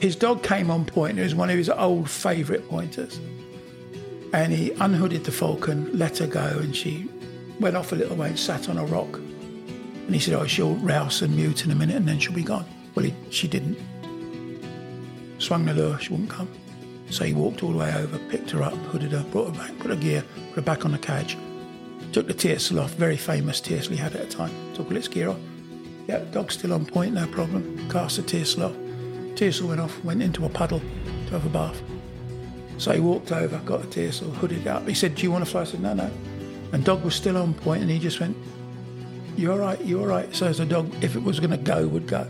his dog came on point. It was one of his old favourite pointers. And he unhooded the falcon, let her go, and she went off a little way and sat on a rock. And he said, Oh, she'll rouse and mute in a minute and then she'll be gone. Well, he, she didn't. Swung the lure, she wouldn't come. So he walked all the way over, picked her up, hooded her, brought her back, put her gear, put her back on the cage, took the tiercel off, very famous tiercel he had at the time, took all its gear off. Yeah, dog's still on point, no problem. Cast the tiercel off. Tiercel went off, went into a puddle to have a bath. So he walked over, got the tiercel, hooded up. He said, Do you want to fly? I said, No, no. And dog was still on point, and he just went, You're all right? you're all right? So as the dog, if it was going to go, would go.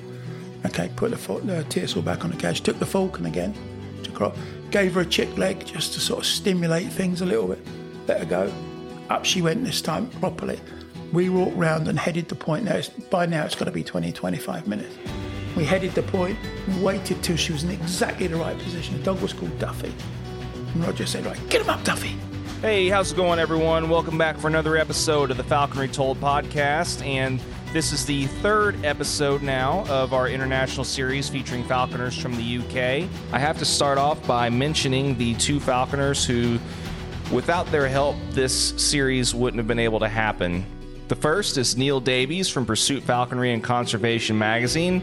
Okay, put the, the back on the cage, took the falcon again, her off, gave her a chick leg just to sort of stimulate things a little bit, let her go. Up she went this time properly. We walked round and headed the point. Now, by now, it's got to be 20, 25 minutes. We headed the point, we waited till she was in exactly the right position. The dog was called Duffy. And Roger said, Right, get him up, Duffy. Hey, how's it going, everyone? Welcome back for another episode of the Falconry Told podcast. And this is the third episode now of our international series featuring falconers from the UK. I have to start off by mentioning the two falconers who, without their help, this series wouldn't have been able to happen. The first is Neil Davies from Pursuit Falconry and Conservation magazine.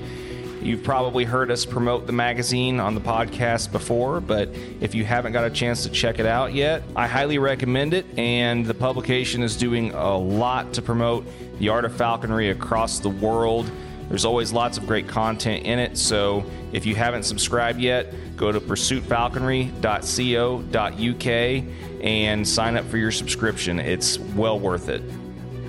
You've probably heard us promote the magazine on the podcast before, but if you haven't got a chance to check it out yet, I highly recommend it. And the publication is doing a lot to promote the art of falconry across the world. There's always lots of great content in it. So if you haven't subscribed yet, go to pursuitfalconry.co.uk and sign up for your subscription. It's well worth it.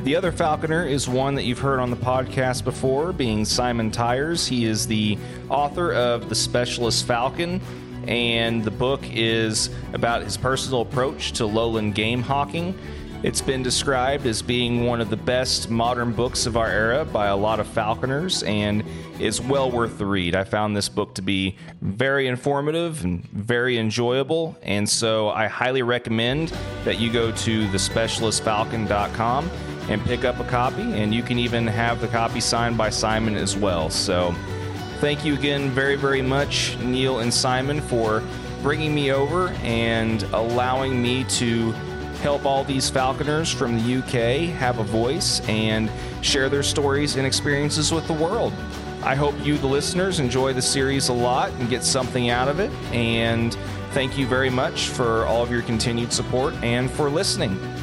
The other falconer is one that you've heard on the podcast before, being Simon Tyers. He is the author of The Specialist Falcon, and the book is about his personal approach to lowland game hawking. It's been described as being one of the best modern books of our era by a lot of falconers and is well worth the read. I found this book to be very informative and very enjoyable, and so I highly recommend that you go to thespecialistfalcon.com and pick up a copy, and you can even have the copy signed by Simon as well. So, thank you again very, very much, Neil and Simon, for bringing me over and allowing me to help all these falconers from the UK have a voice and share their stories and experiences with the world. I hope you, the listeners, enjoy the series a lot and get something out of it. And thank you very much for all of your continued support and for listening.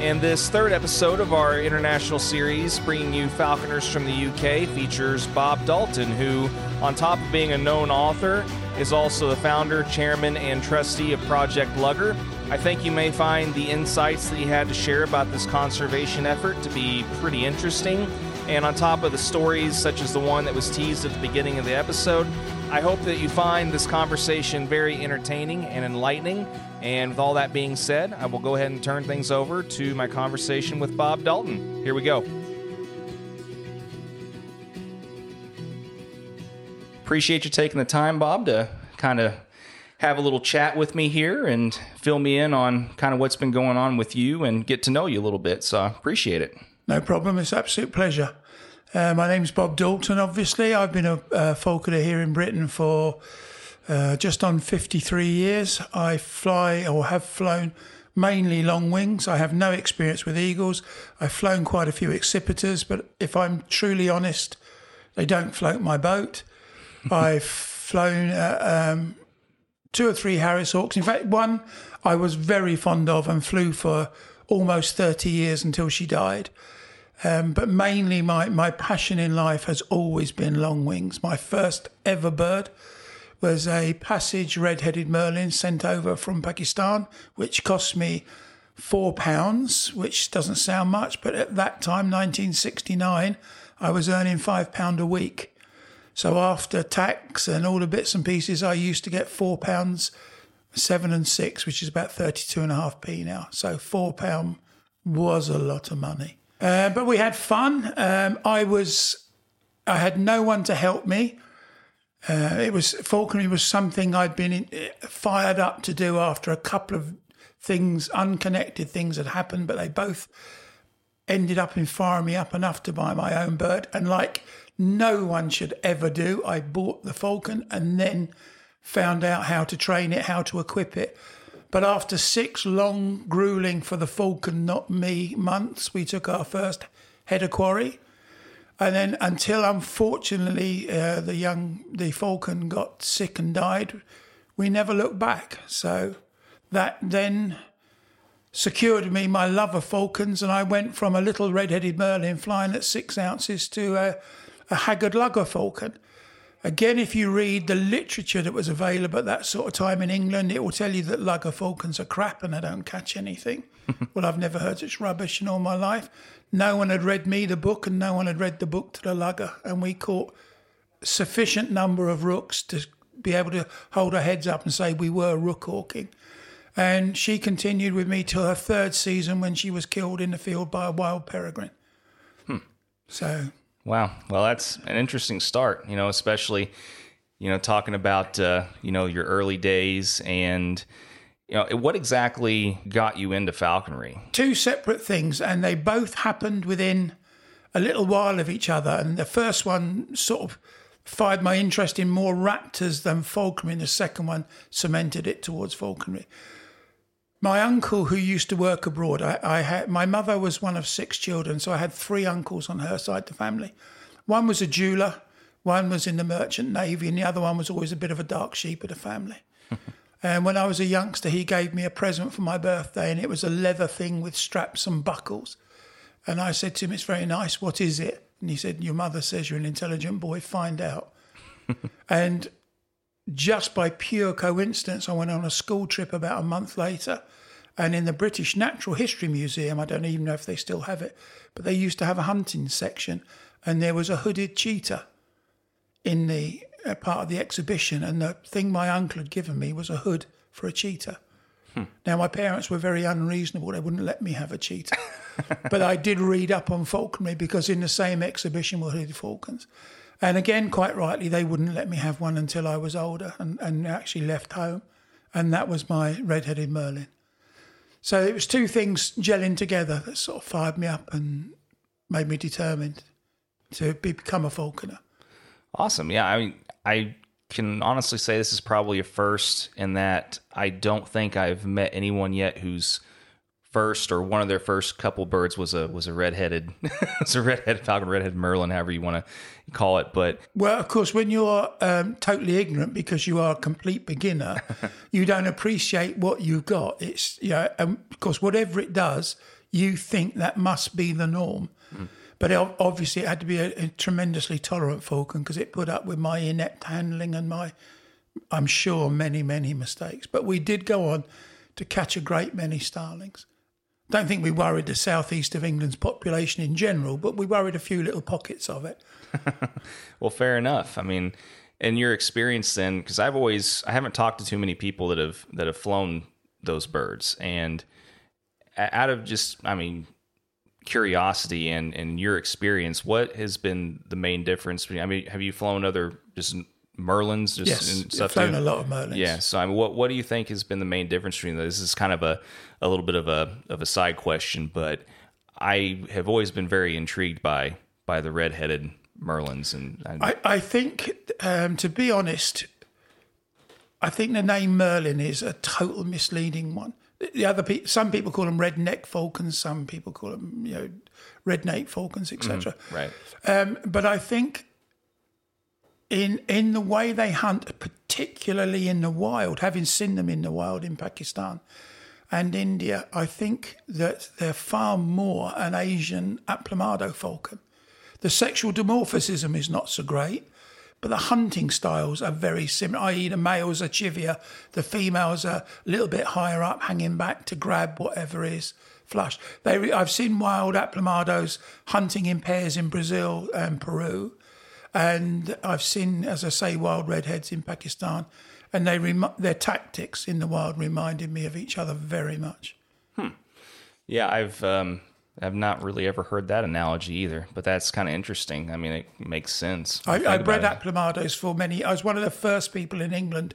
And this third episode of our international series, bringing you Falconers from the UK, features Bob Dalton, who, on top of being a known author, is also the founder, chairman, and trustee of Project Lugger. I think you may find the insights that he had to share about this conservation effort to be pretty interesting. And on top of the stories, such as the one that was teased at the beginning of the episode, I hope that you find this conversation very entertaining and enlightening. And with all that being said, I will go ahead and turn things over to my conversation with Bob Dalton. Here we go. Appreciate you taking the time, Bob, to kind of have a little chat with me here and fill me in on kind of what's been going on with you and get to know you a little bit. So I appreciate it. No problem. It's absolute pleasure. Uh, my name's Bob Dalton, obviously. I've been a uh, falconer here in Britain for uh, just on 53 years. I fly or have flown mainly long wings. I have no experience with eagles. I've flown quite a few accipiters, but if I'm truly honest, they don't float my boat. I've flown uh, um, two or three Harris Hawks. In fact, one I was very fond of and flew for almost 30 years until she died. Um, but mainly, my, my passion in life has always been long wings. My first ever bird was a passage red headed merlin sent over from Pakistan, which cost me four pounds, which doesn't sound much, but at that time, 1969, I was earning five pound a week. So after tax and all the bits and pieces, I used to get four pounds, seven and six, which is about 32 and a half p now. So four pound was a lot of money. Uh, but we had fun. Um, I was, I had no one to help me. Uh, it was falconry was something I'd been in, fired up to do after a couple of things, unconnected things had happened, but they both ended up in firing me up enough to buy my own bird. And like no one should ever do. I bought the falcon and then found out how to train it, how to equip it. But after six long, grueling for the falcon, not me, months, we took our first head of quarry. And then until unfortunately uh, the young, the falcon got sick and died, we never looked back. So that then secured me my love of falcons, and I went from a little red-headed merlin flying at six ounces to a, a haggard lugger falcon. Again, if you read the literature that was available at that sort of time in England, it will tell you that lugger falcons are crap and they don't catch anything. well, I've never heard such rubbish in all my life. No one had read me the book, and no one had read the book to the lugger, and we caught sufficient number of rooks to be able to hold our heads up and say we were rook hawking. And she continued with me till her third season when she was killed in the field by a wild peregrine. Hmm. So Wow. Well, that's an interesting start, you know, especially, you know, talking about, uh, you know, your early days and, you know, what exactly got you into falconry? Two separate things, and they both happened within a little while of each other. And the first one sort of fired my interest in more raptors than falconry, and the second one cemented it towards falconry. My uncle, who used to work abroad, I, I, had my mother was one of six children, so I had three uncles on her side of the family. One was a jeweler, one was in the merchant navy, and the other one was always a bit of a dark sheep of the family. and when I was a youngster, he gave me a present for my birthday, and it was a leather thing with straps and buckles. And I said to him, "It's very nice. What is it?" And he said, "Your mother says you're an intelligent boy. Find out." and just by pure coincidence, I went on a school trip about a month later. And in the British Natural History Museum, I don't even know if they still have it, but they used to have a hunting section. And there was a hooded cheetah in the uh, part of the exhibition. And the thing my uncle had given me was a hood for a cheetah. Hmm. Now, my parents were very unreasonable. They wouldn't let me have a cheetah. but I did read up on falconry because in the same exhibition were hooded falcons. And again, quite rightly, they wouldn't let me have one until I was older and, and actually left home. And that was my red headed Merlin. So it was two things gelling together that sort of fired me up and made me determined to be, become a falconer. Awesome. Yeah. I mean, I can honestly say this is probably a first in that I don't think I've met anyone yet who's first or one of their first couple birds was a was a redheaded it's a redheaded falcon redheaded merlin however you want to call it but well of course when you're um, totally ignorant because you are a complete beginner you don't appreciate what you've got. It's you know and of course whatever it does you think that must be the norm. Mm. but it, obviously it had to be a, a tremendously tolerant falcon because it put up with my inept handling and my i'm sure many many mistakes. But we did go on to catch a great many starlings don't think we worried the southeast of England's population in general, but we worried a few little pockets of it. well, fair enough. I mean, in your experience then, because I've always I haven't talked to too many people that have that have flown those birds, and out of just I mean curiosity and and your experience, what has been the main difference? I mean, have you flown other just Merlins, just yes, and stuff. Flown too? a lot of Merlins. Yeah. So I mean, what what do you think has been the main difference between those? This is kind of a a little bit of a of a side question, but I have always been very intrigued by by the redheaded Merlins, and I, I think, um, to be honest, I think the name Merlin is a total misleading one. The other people, some people call them redneck falcons, some people call them you know red-naped falcons, etc. Mm, right. Um, but I think in in the way they hunt, particularly in the wild, having seen them in the wild in Pakistan and India, I think that they're far more an Asian aplomado falcon. The sexual dimorphism is not so great, but the hunting styles are very similar. I.e., the males are chivier, the females are a little bit higher up, hanging back to grab whatever is flush. They, I've seen wild aplomados hunting in pairs in Brazil and Peru and I've seen, as I say, wild redheads in Pakistan, and they rem- their tactics in the wild reminded me of each other very much. Hmm. Yeah, I've um, I've not really ever heard that analogy either, but that's kind of interesting. I mean, it makes sense. I, I bred aplomados for many. I was one of the first people in England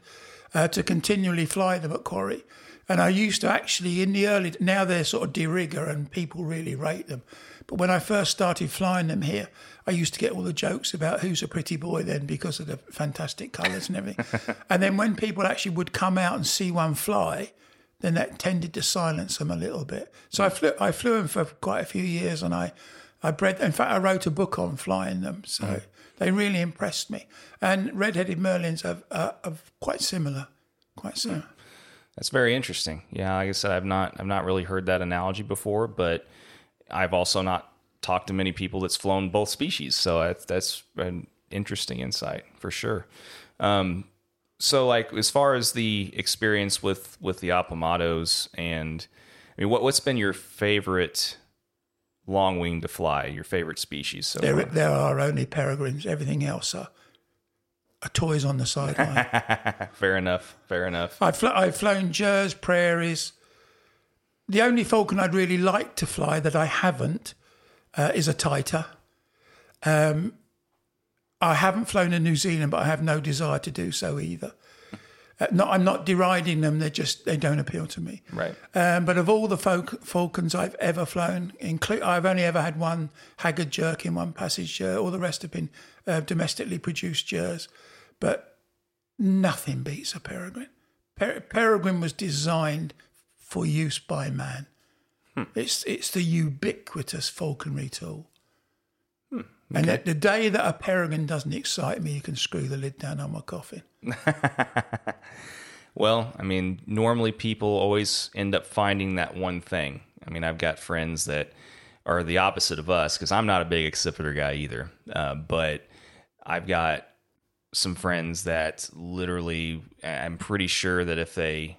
uh, to continually fly them at quarry. And I used to actually, in the early, now they're sort of de rigueur and people really rate them. But when I first started flying them here, I used to get all the jokes about who's a pretty boy then because of the fantastic colours and everything. and then when people actually would come out and see one fly, then that tended to silence them a little bit. So I flew, I flew them for quite a few years, and I, I bred. In fact, I wrote a book on flying them, so mm. they really impressed me. And red-headed merlins are, are, are quite similar, quite similar. That's very interesting. Yeah, like I said, I've not I've not really heard that analogy before, but I've also not talked to many people that's flown both species, so that's, that's an interesting insight for sure. Um, so, like as far as the experience with with the Aplomados, and I mean, what what's been your favorite long wing to fly? Your favorite species? So there, far? there are only peregrines. Everything else are a toys on the sideline. fair enough. Fair enough. I've, fl- I've flown Jers, prairies. The only falcon I'd really like to fly that I haven't uh, is a Taita. Um, I haven't flown in New Zealand, but I have no desire to do so either. Uh, I'm not deriding them; they just they don't appeal to me. Right. Um, but of all the folk, falcons I've ever flown, include I've only ever had one Haggard Jerkin, one Passage Jer. All the rest have been uh, domestically produced Jers but nothing beats a peregrine. Per- peregrine was designed for use by man. Hmm. It's it's the ubiquitous falconry tool. Hmm. Okay. And the day that a peregrine doesn't excite me, you can screw the lid down on my coffin. well, I mean, normally people always end up finding that one thing. I mean, I've got friends that are the opposite of us because I'm not a big accipiter guy either. Uh, but I've got some friends that literally, I'm pretty sure that if they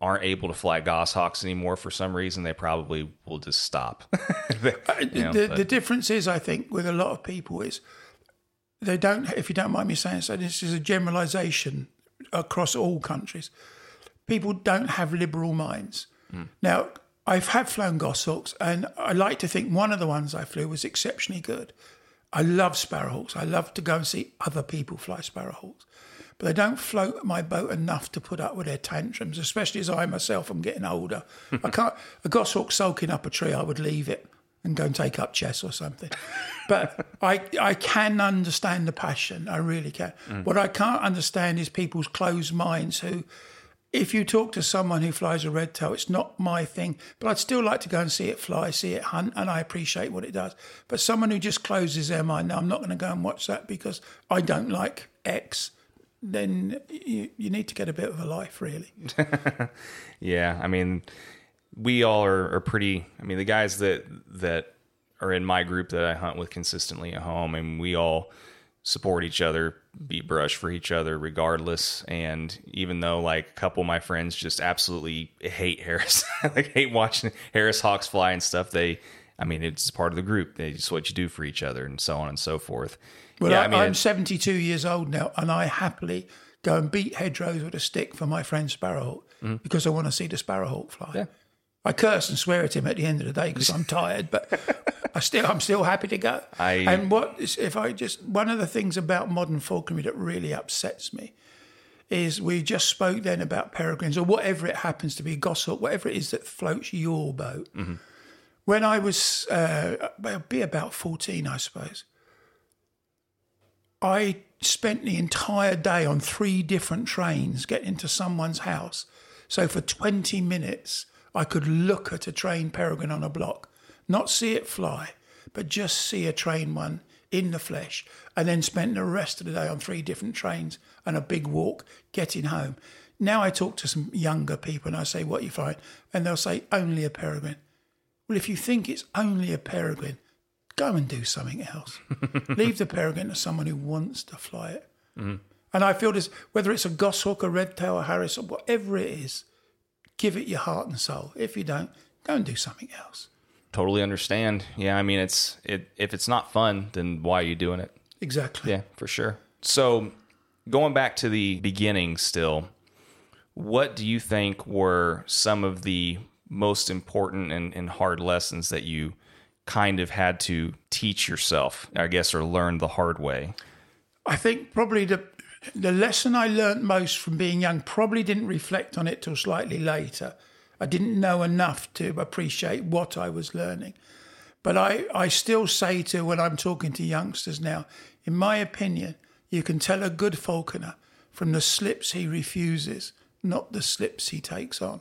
aren't able to fly goshawks anymore for some reason, they probably will just stop. Uh, know, the, the difference is, I think, with a lot of people is they don't, if you don't mind me saying so, this is a generalization across all countries. People don't have liberal minds. Mm. Now, I've had flown goshawks, and I like to think one of the ones I flew was exceptionally good. I love sparrowhawks. I love to go and see other people fly sparrowhawks. But they don't float my boat enough to put up with their tantrums, especially as I myself am getting older. I can't, a goshawk sulking up a tree, I would leave it and go and take up chess or something. But I, I can understand the passion. I really can. Mm. What I can't understand is people's closed minds who if you talk to someone who flies a red tail, it's not my thing, but I'd still like to go and see it fly, see it hunt, and I appreciate what it does. But someone who just closes their mind, no, I'm not going to go and watch that because I don't like X, then you, you need to get a bit of a life, really. yeah, I mean, we all are, are pretty. I mean, the guys that that are in my group that I hunt with consistently at home, and we all support each other, beat brush for each other regardless. And even though like a couple of my friends just absolutely hate Harris, like hate watching Harris Hawks fly and stuff, they, I mean, it's part of the group. Just what you do for each other and so on and so forth. Well, yeah, I, I mean, I'm 72 years old now, and I happily go and beat hedgerows with a stick for my friend Sparrowhawk mm-hmm. because I want to see the Sparrowhawk fly. Yeah. I curse and swear at him at the end of the day because I'm tired, but I still I'm still happy to go. I, and what if I just one of the things about modern falconry that really upsets me is we just spoke then about peregrines or whatever it happens to be, goshawk, whatever it is that floats your boat. Mm-hmm. When I was uh, be about fourteen, I suppose, I spent the entire day on three different trains getting to someone's house. So for twenty minutes I could look at a train peregrine on a block, not see it fly, but just see a train one in the flesh, and then spent the rest of the day on three different trains and a big walk getting home. Now I talk to some younger people and I say, What you find? And they'll say, Only a peregrine. Well, if you think it's only a peregrine, go and do something else. Leave the peregrine to someone who wants to fly it. Mm-hmm. And I feel this, whether it's a goshawk, a red tail, a harris, or whatever it is, give it your heart and soul. If you don't, go and do something else. Totally understand. Yeah, I mean, it's it. If it's not fun, then why are you doing it? Exactly. Yeah, for sure. So, going back to the beginning, still, what do you think were some of the most important and, and hard lessons that you kind of had to teach yourself, I guess, or learn the hard way? I think probably the the lesson I learnt most from being young probably didn't reflect on it till slightly later. I didn't know enough to appreciate what I was learning. But I, I still say to when I'm talking to youngsters now, in my opinion, you can tell a good falconer from the slips he refuses, not the slips he takes on.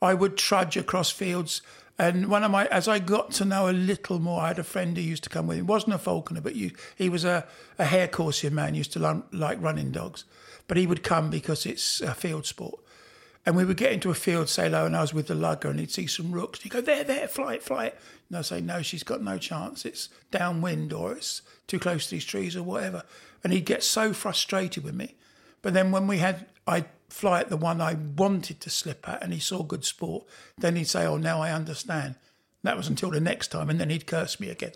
I would trudge across fields. And one of my, as I got to know a little more, I had a friend who used to come with him. wasn't a falconer, but you, he was a, a hare coursing man. Used to like running dogs, but he would come because it's a field sport. And we would get into a field, say low, and I was with the lugger, and he'd see some rooks. He'd go, there, there, fly it, fly it. And I'd say, no, she's got no chance. It's downwind or it's too close to these trees or whatever. And he'd get so frustrated with me. But then when we had, I'd fly at the one I wanted to slip at, and he saw good sport, then he'd say, oh, now I understand. That was until the next time, and then he'd curse me again.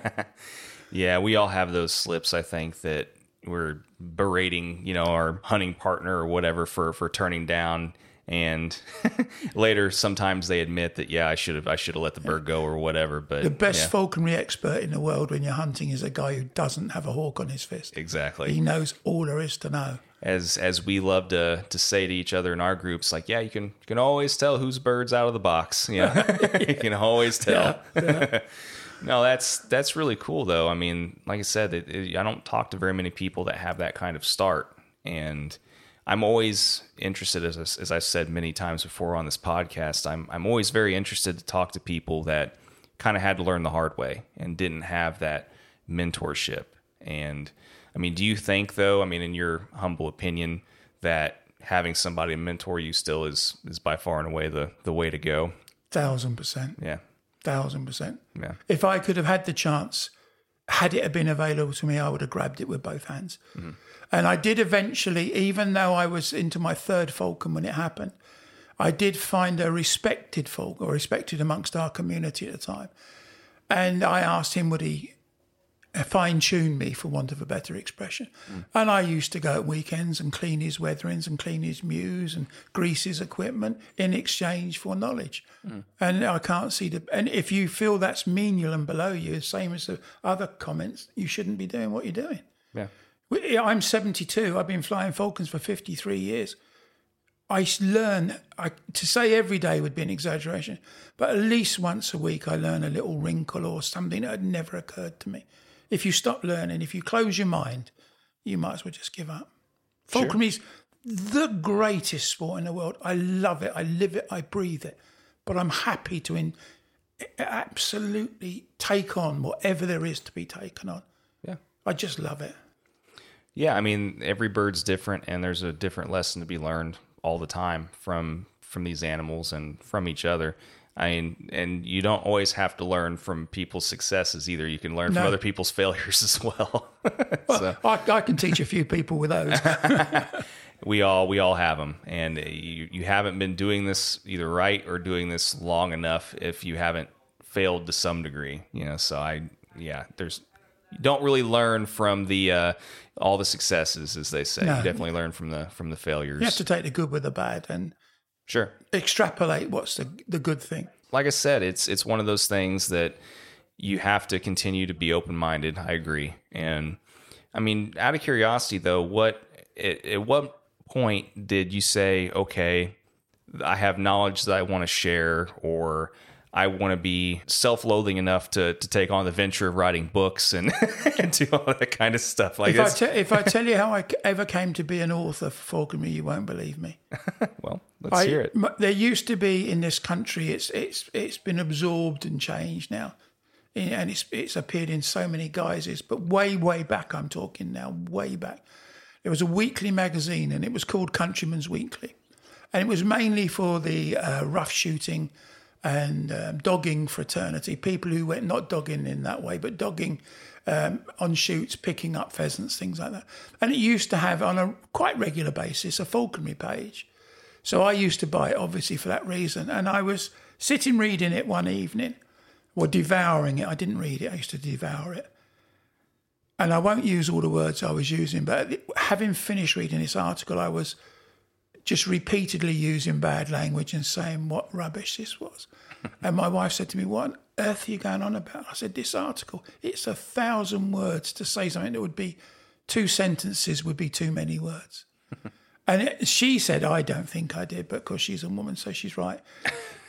yeah, we all have those slips, I think, that we're berating, you know, our hunting partner or whatever for for turning down and later sometimes they admit that yeah, I should have I should have let the bird go or whatever, but the best yeah. falconry expert in the world when you're hunting is a guy who doesn't have a hawk on his fist. Exactly. He knows all there is to know. As as we love to to say to each other in our groups like, yeah, you can you can always tell whose bird's out of the box. Yeah. you can always tell. Yeah, yeah. No, that's that's really cool though. I mean, like I said, it, it, I don't talk to very many people that have that kind of start, and I'm always interested, as as I've said many times before on this podcast. I'm I'm always very interested to talk to people that kind of had to learn the hard way and didn't have that mentorship. And I mean, do you think though? I mean, in your humble opinion, that having somebody mentor you still is is by far and away the the way to go? Thousand percent. Yeah thousand percent. Yeah. If I could have had the chance, had it been available to me, I would have grabbed it with both hands. Mm-hmm. And I did eventually, even though I was into my third falcon when it happened, I did find a respected falcon, or respected amongst our community at the time. And I asked him, would he fine tune me, for want of a better expression. Mm. And I used to go at weekends and clean his weatherings and clean his mews and grease his equipment in exchange for knowledge. Mm. And I can't see the. And if you feel that's menial and below you, same as the other comments, you shouldn't be doing what you're doing. Yeah. I'm 72. I've been flying Falcons for 53 years. I learn, I, to say every day would be an exaggeration, but at least once a week I learn a little wrinkle or something that had never occurred to me if you stop learning, if you close your mind, you might as well just give up. Falconry is the greatest sport in the world. I love it. I live it. I breathe it. But I'm happy to in, absolutely take on whatever there is to be taken on. Yeah. I just love it. Yeah, I mean, every bird's different, and there's a different lesson to be learned all the time from from these animals and from each other. I mean, and you don't always have to learn from people's successes either. You can learn no. from other people's failures as well. well so. I, I, can teach a few people with those. we all we all have them, and you you haven't been doing this either right or doing this long enough if you haven't failed to some degree. You know, so I yeah, there's you don't really learn from the uh, all the successes, as they say. No. You definitely learn from the from the failures. You have to take the good with the bad, and Sure. Extrapolate what's the the good thing. Like I said, it's it's one of those things that you have to continue to be open minded. I agree. And I mean, out of curiosity though, what at, at what point did you say, okay, I have knowledge that I want to share, or I want to be self-loathing enough to to take on the venture of writing books and, and do all that kind of stuff. Like if I, te- if I tell you how I ever came to be an author for falconry, you won't believe me. well, let's I, hear it. There used to be in this country. It's it's it's been absorbed and changed now, and it's it's appeared in so many guises. But way way back, I'm talking now, way back. There was a weekly magazine, and it was called Countryman's Weekly, and it was mainly for the uh, rough shooting and um, dogging fraternity, people who went not dogging in that way, but dogging um, on shoots, picking up pheasants, things like that. And it used to have, on a quite regular basis, a falconry page. So I used to buy it, obviously, for that reason. And I was sitting reading it one evening, or devouring it. I didn't read it, I used to devour it. And I won't use all the words I was using, but having finished reading this article, I was just repeatedly using bad language and saying what rubbish this was. and my wife said to me, What on earth are you going on about? I said, This article, it's a thousand words to say something that would be two sentences would be too many words. and it, she said, I don't think I did, but because she's a woman, so she's right.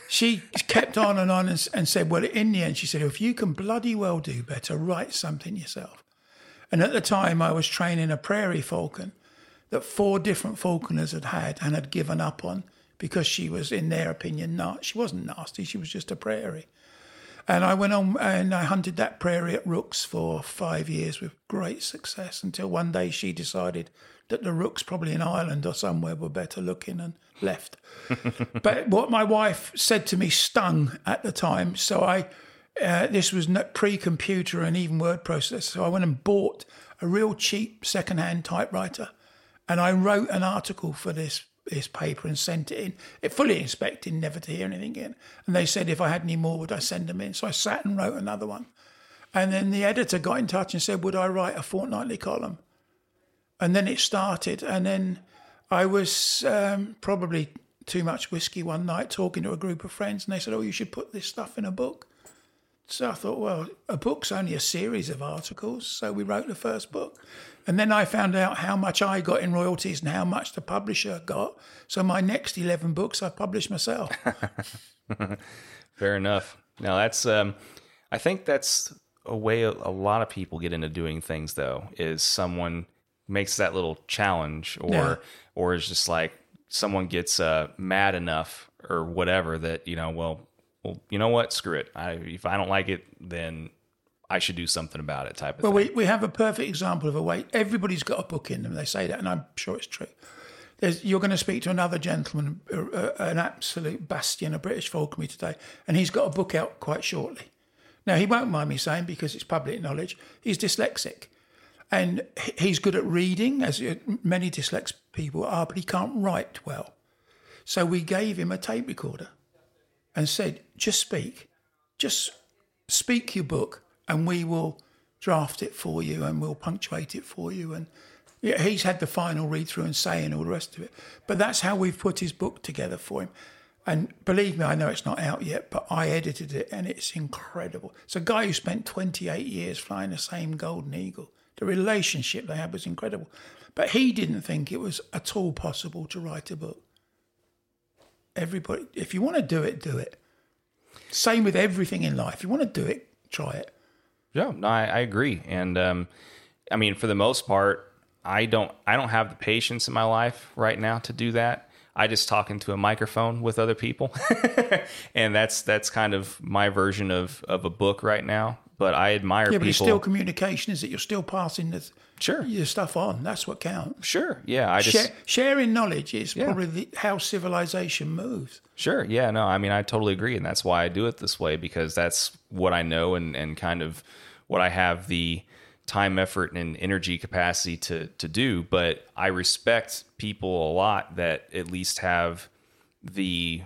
she kept on and on and, and said, well, in the end, she said, if you can bloody well do better, write something yourself. And at the time, I was training a prairie falcon that four different falconers had had and had given up on because she was, in their opinion, not. She wasn't nasty. She was just a prairie. And I went on and I hunted that prairie at rooks for five years with great success until one day she decided that the rooks, probably in Ireland or somewhere, were better looking and left. but what my wife said to me stung at the time. So I, uh, this was pre-computer and even word processor. So I went and bought a real cheap second-hand typewriter, and I wrote an article for this this paper and sent it in. It fully inspected, never to hear anything again. And they said if I had any more, would I send them in? So I sat and wrote another one. And then the editor got in touch and said, would I write a fortnightly column? And then it started. And then I was um, probably too much whiskey one night talking to a group of friends, and they said, "Oh, you should put this stuff in a book." So I thought, well, a book's only a series of articles, so we wrote the first book. And then I found out how much I got in royalties and how much the publisher got. So my next 11 books I published myself. Fair enough. Now that's um, I think that's a way a, lot of people get into doing things though, is someone makes that little challenge or yeah. or is just like someone gets uh, mad enough or whatever that you know well well you know what? Screw it. I, if I don't like it then I should do something about it type of well, thing. we, we have a perfect example of a way everybody's got a book in them. They say that and I'm sure it's true. There's, you're going to speak to another gentleman uh, uh, an absolute bastion of British falconry today and he's got a book out quite shortly. Now he won't mind me saying because it's public knowledge he's dyslexic. And he's good at reading, as many dyslexic people are, but he can't write well. So we gave him a tape recorder and said, just speak, just speak your book, and we will draft it for you and we'll punctuate it for you. And yeah, he's had the final read through and say and all the rest of it. But that's how we've put his book together for him. And believe me, I know it's not out yet, but I edited it and it's incredible. It's a guy who spent 28 years flying the same golden eagle. The relationship they had was incredible. But he didn't think it was at all possible to write a book. Everybody, if you want to do it, do it. Same with everything in life. You want to do it, try it. Yeah, no, I, I agree. And um, I mean, for the most part, I don't, I don't have the patience in my life right now to do that. I just talk into a microphone with other people, and that's that's kind of my version of of a book right now but I admire people. yeah, but it's still communication, is it? You're still passing the sure your stuff on. That's what counts. Sure, yeah. I just Share, sharing knowledge is yeah. probably the, how civilization moves. Sure, yeah. No, I mean I totally agree, and that's why I do it this way because that's what I know and and kind of what I have the time, effort, and energy capacity to to do. But I respect people a lot that at least have the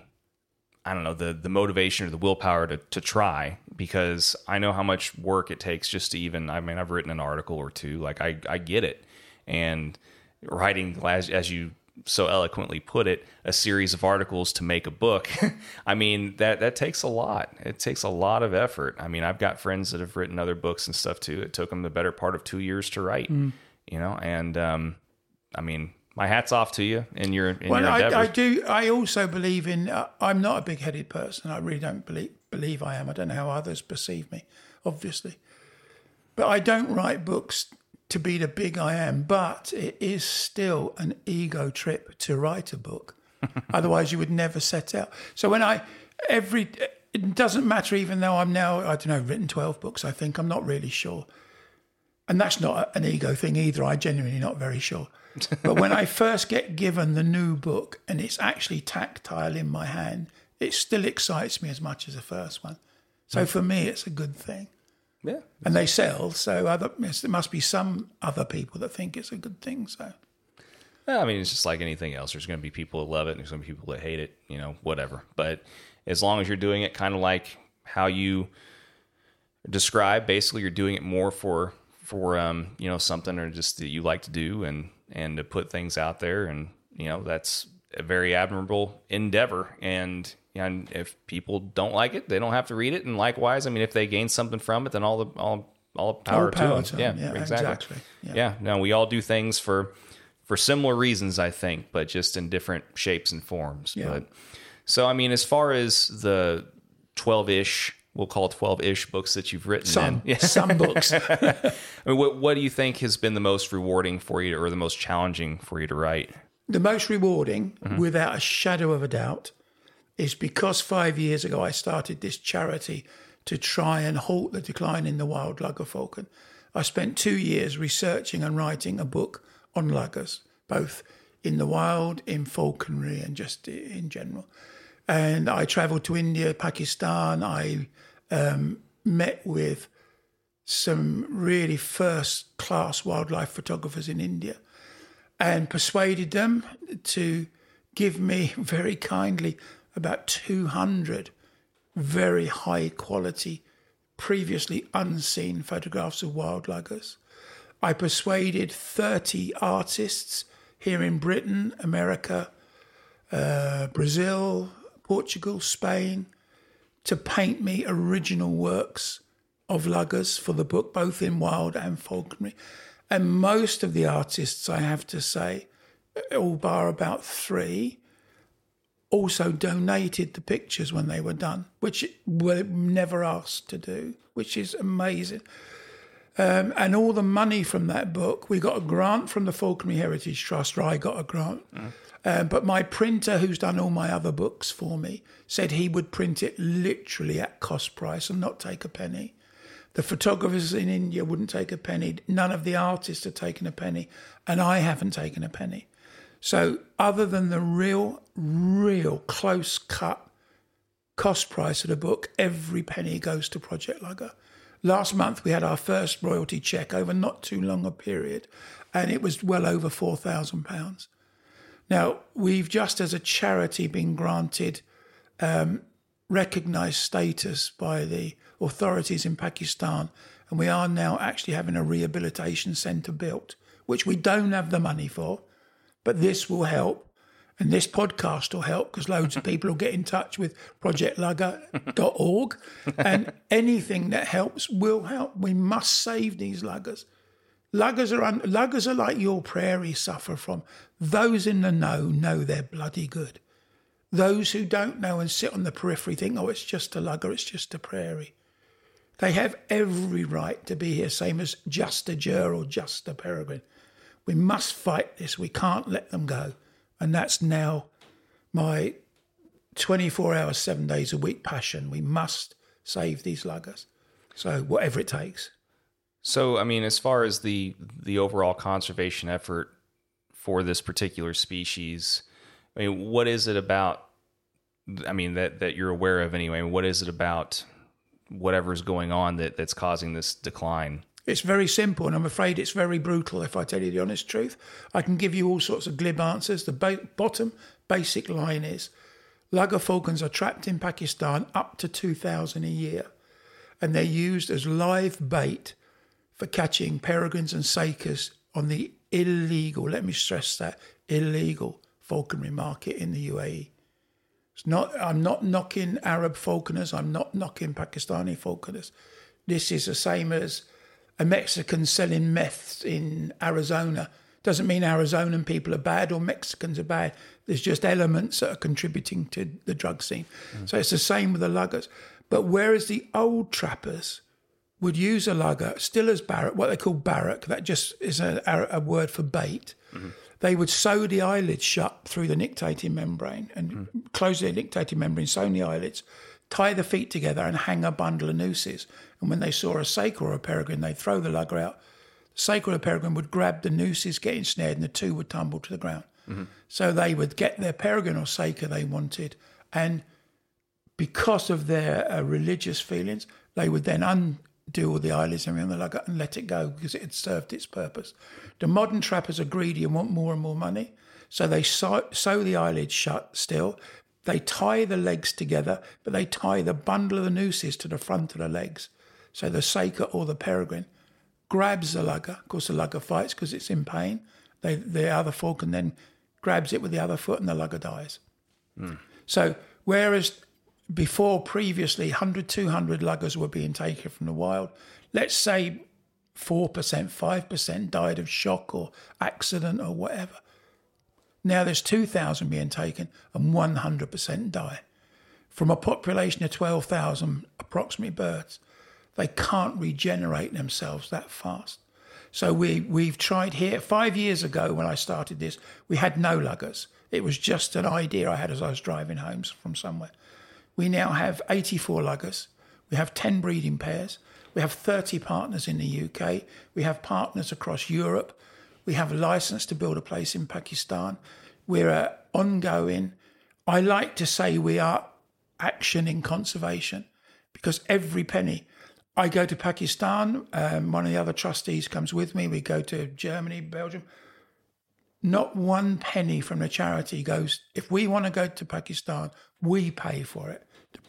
I don't know the the motivation or the willpower to to try because I know how much work it takes just to even. I mean, I've written an article or two. Like I I get it, and writing as as you so eloquently put it, a series of articles to make a book. I mean that that takes a lot. It takes a lot of effort. I mean, I've got friends that have written other books and stuff too. It took them the better part of two years to write. Mm. You know, and um, I mean, my hat's off to you in your in well, your I, I, do. I also believe in. Uh, I'm not a big-headed person. I really don't believe believe I am. I don't know how others perceive me, obviously, but I don't write books to be the big I am. But it is still an ego trip to write a book. Otherwise, you would never set out. So when I every it doesn't matter. Even though I'm now I don't know written twelve books. I think I'm not really sure. And that's not an ego thing either. I genuinely not very sure but when I first get given the new book and it's actually tactile in my hand, it still excites me as much as the first one. So mm. for me, it's a good thing. Yeah. And they sell, so other, there must be some other people that think it's a good thing. So. I mean, it's just like anything else. There's going to be people that love it, and there's going to be people that hate it. You know, whatever. But as long as you're doing it kind of like how you describe, basically, you're doing it more for for um, you know something or just that you like to do, and and to put things out there. And, you know, that's a very admirable endeavor. And, and if people don't like it, they don't have to read it. And likewise, I mean, if they gain something from it, then all the, all, all power, power to, them. Yeah, yeah, exactly. exactly. Yeah. yeah. No, we all do things for, for similar reasons, I think, but just in different shapes and forms. Yeah. But So, I mean, as far as the 12 ish, we'll call it 12 ish books that you've written, Some, in, some books. I mean, what, what do you think has been the most rewarding for you or the most challenging for you to write? The most rewarding, Mm-hmm. without a shadow of a doubt, is because five years ago I started this charity to try and halt the decline in the wild lugger falcon. I spent two years researching and writing a book on luggers, both in the wild, in falconry, and just in general. And I travelled to India, Pakistan. I um, met with some really first class wildlife photographers in India and persuaded them to give me very kindly about 200 very high quality, previously unseen photographs of wild luggers. I persuaded 30 artists here in Britain, America, uh, Brazil, Portugal, Spain to paint me original works of luggers for the book, both in wild and falconry. And most of the artists, I have to say, all bar about three, also donated the pictures when they were done, which were never asked to do, which is amazing. Um, and all the money from that book, we got a grant from the Falconry Heritage Trust, or I got a grant. Um, but my printer, who's done all my other books for me, said he would print it literally at cost price and not take a penny. The photographers in India wouldn't take a penny. None of the artists have taken a penny, and I haven't taken a penny. So, other than the real, real close cut cost price of the book, every penny goes to Project Lugger. Last month, we had our first royalty check over not too long a period, and it was well over £4,000. Now, we've just as a charity been granted um, recognised status by the authorities in Pakistan, and we are now actually having a rehabilitation centre built, which we don't have the money for, but this will help. And this podcast will help because loads of people will get in touch with projectlugger.org. and anything that helps will help. We must save these luggers. Luggers are un- luggers are like your prairie suffer from. Those in the know know they're bloody good. Those who don't know and sit on the periphery think, oh, it's just a lugger, it's just a prairie. They have every right to be here, same as just a jur or just a peregrine. We must fight this. We can't let them go. And that's now my 24 hours, seven days a week passion. We must save these luggers. So, whatever it takes. So, I mean, as far as the the overall conservation effort for this particular species, I mean, what is it about? I mean, that that you're aware of anyway. What is it about whatever's going on that that's causing this decline? It's very simple, and I'm afraid it's very brutal if I tell you the honest truth. I can give you all sorts of glib answers. The ba- bottom basic line is lugger falcons are trapped in Pakistan up to 2,000 a year, and they're used as live bait for catching peregrines and sakers on the illegal, let me stress that, illegal falconry market in the UAE. It's not, I'm not knocking Arab falconers, I'm not knocking Pakistani falconers. This is the same as a Mexican selling meth in Arizona. Doesn't mean Arizonan people are bad or Mexicans are bad. There's just elements that are contributing to the drug scene. Mm. So it's the same with the luggers. But whereas the old trappers would use a lugger still as barrack, what they call barrack, that just is a, a word for bait. Mm-hmm. They would sew the eyelids shut through the nictating membrane and close the nictating membrane, sew the eyelids, tie the feet together and hang a bundle of nooses. And when they saw a saker or a peregrine, they'd throw the lugger out. The saker or peregrine would grab the nooses, get ensnared, and the two would tumble to the ground. So they would get their peregrine or saker they wanted. And because of their uh, religious feelings, they would then undo all the eyelids and everything lugger and let it go because it had served its purpose. The modern trappers are greedy and want more and more money. So they sew, sew the eyelids shut still. They tie the legs together, but they tie the bundle of the nooses to the front of the legs. So the saker or the peregrine grabs the lugger. Of course, the lugger fights because it's in pain. They, the other falcon then grabs it with the other foot and the lugger dies. Hmm. So, whereas before previously 100, 200 luggers were being taken from the wild, let's say 4%, 5% died of shock or accident or whatever. Now there's 2,000 being taken and 100% die. From a population of 12,000 approximately birds, they can't regenerate themselves that fast. So we, we've tried here. Five years ago, when I started this, we had no luggers. It was just an idea I had as I was driving home from somewhere. We now have 84 luggers. We have 10 breeding pairs. We have 30 partners in the UK. We have partners across Europe. We have a license to build a place in Pakistan. We're ongoing. I like to say we are action in conservation because every penny. I go to Pakistan. Um, one of the other trustees comes with me. We go to Germany, Belgium. Not one penny from the charity goes. If we want to go to Pakistan, we pay for it.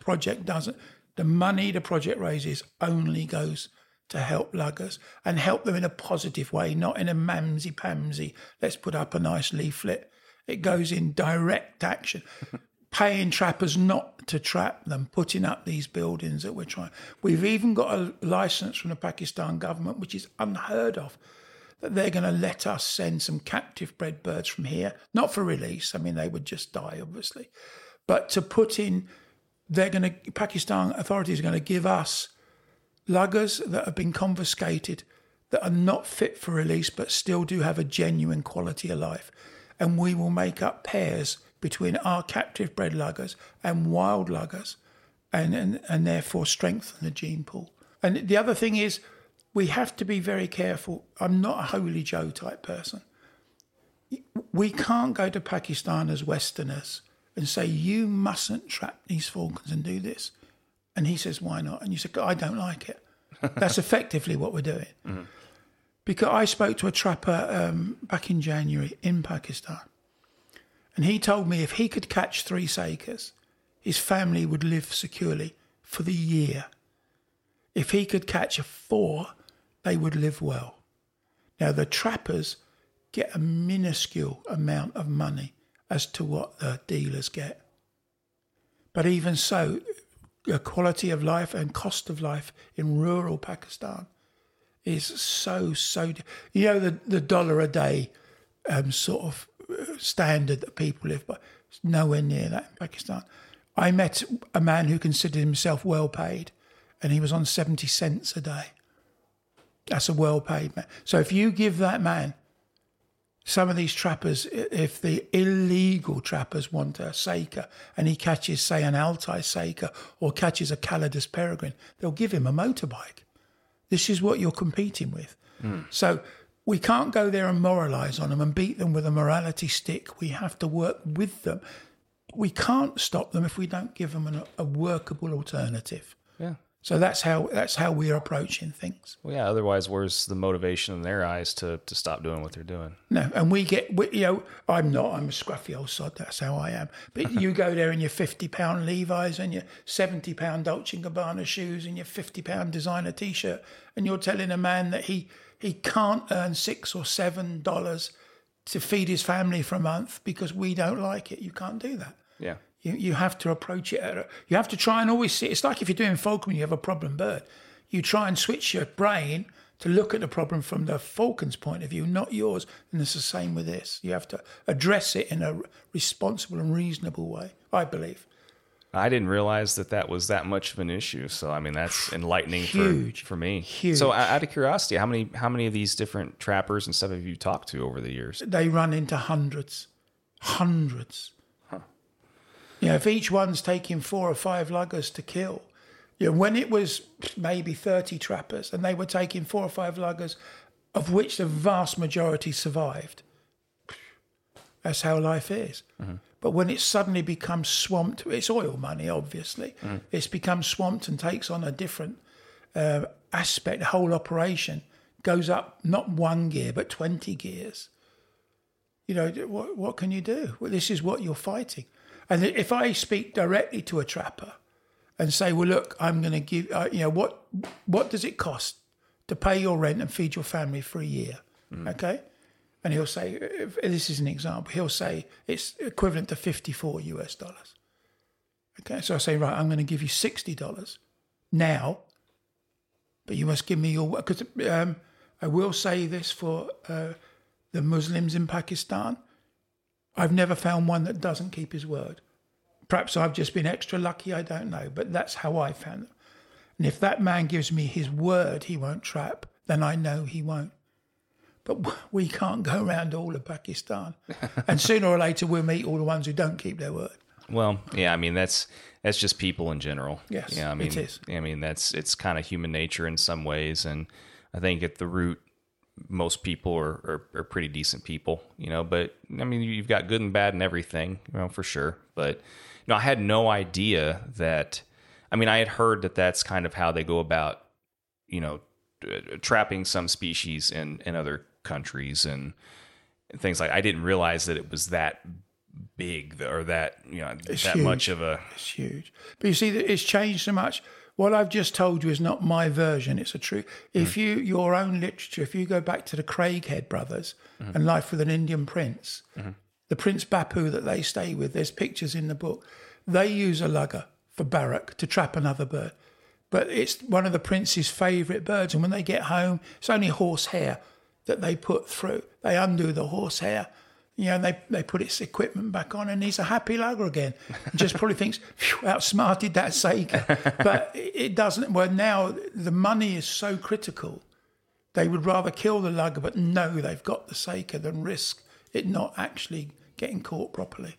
The project doesn't. The money the project raises only goes to help luggers and help them in a positive way, not in a mamsy pamsy. Let's put up a nice leaflet. It goes in direct action. Paying trappers not to trap them, putting up these buildings that we're trying. We've even got a license from the Pakistan government, which is unheard of, that they're going to let us send some captive bred birds from here, not for release. I mean, they would just die, obviously, but to put in, they're going to, Pakistan authorities are going to give us luggers that have been confiscated that are not fit for release but still do have a genuine quality of life. And we will make up pairs between our captive bred luggers and wild luggers and, and, and therefore strengthen the gene pool. And the other thing is, we have to be very careful. I'm not a holy Joe type person. We can't go to Pakistan as Westerners and say, you mustn't trap these falcons and do this. And he says, why not? And you say, I don't like it. That's effectively what we're doing. Mm-hmm. Because I spoke to a trapper um, back in January in Pakistan. And he told me if he could catch three sakers, his family would live securely for the year. If he could catch a four, they would live well. Now, the trappers get a minuscule amount of money as to what the dealers get. But even so, the quality of life and cost of life in rural Pakistan is so so. You know the the dollar a day um, sort of uh, standard that people live by. It's nowhere near that in Pakistan. I met a man who considered himself well paid, and he was on seventy cents a day. That's a well paid man. So if you give that man some of these trappers, if the illegal trappers want a saker and he catches, say, an Altai saker or catches a Calidus peregrine, they'll give him a motorbike. This is what you're competing with. Mm. So we can't go there and moralize on them and beat them with a morality stick. We have to work with them. We can't stop them if we don't give them an, a workable alternative. So that's how that's how we're approaching things. Well, yeah. Otherwise, where's the motivation in their eyes to to stop doing what they're doing? No, and we get we, you know I'm not I'm a scruffy old sod. That's how I am. But you go there in your fifty pound Levi's and your seventy pound Dolce and Gabbana shoes and your fifty pound designer t shirt, and you're telling a man that he he can't earn six or seven dollars to feed his family for a month because we don't like it. You can't do that. Yeah. You, you have to approach it. A, you have to try and always see. It's like if you're doing falcon, you have a problem bird. You try and switch your brain to look at the problem from the falcon's point of view, not yours. And it's the same with this. You have to address it in a responsible and reasonable way. I believe. I didn't realize that that was that much of an issue. So I mean, that's enlightening Huge. for for me. Huge. So out of curiosity, how many how many of these different trappers and stuff have you talked to over the years? They run into hundreds, hundreds. You know, if each one's taking four or five luggers to kill, you know, when it was maybe 30 trappers and they were taking four or five luggers, of which the vast majority survived, that's how life is. Mm-hmm. But when it suddenly becomes swamped, it's oil money, obviously. Mm. It's become swamped and takes on a different uh, aspect. The whole operation goes up not one gear, but 20 gears. You know, what, what can you do? Well, this is what you're fighting. And if I speak directly to a trapper and say, "Well, look, I'm going to give uh, you know what what does it cost to pay your rent and feed your family for a year?" Mm. Okay, and he'll say, "This is an example." He'll say it's equivalent to 54 US dollars. Okay, so I say, "Right, I'm going to give you 60 dollars now, but you must give me your because um, I will say this for uh, the Muslims in Pakistan." I've never found one that doesn't keep his word. Perhaps I've just been extra lucky, I don't know, but that's how I found them. And if that man gives me his word he won't trap, then I know he won't. But we can't go around all of Pakistan. and sooner or later we'll meet all the ones who don't keep their word. Well, yeah, I mean that's that's just people in general. Yes, yeah, I mean, it is. I mean that's it's kind of human nature in some ways, and I think at the root, most people are, are, are pretty decent people, you know. But I mean, you've got good and bad and everything, you know, for sure. But you know, I had no idea that. I mean, I had heard that that's kind of how they go about, you know, trapping some species in in other countries and, and things like. I didn't realize that it was that big or that you know It's that huge. much of a It's huge. But you see, it's changed so much. What I've just told you is not my version; it's a true. If mm. you your own literature, if you go back to the Craighead brothers mm-hmm. and Life with an Indian Prince, mm-hmm. the Prince Bapu that they stay with, there's pictures in the book. They use a lugger for barrack to trap another bird, but it's one of the prince's favourite birds. And when they get home, it's only horsehair that they put through. They undo the horsehair you know, they, they put its equipment back on and he's a happy lugger again. Just probably thinks, "Phew, outsmarted that Saker. But it doesn't. Well, now the money is so critical. They would rather kill the lugger, but know they've got the Saker than risk it not actually getting caught properly.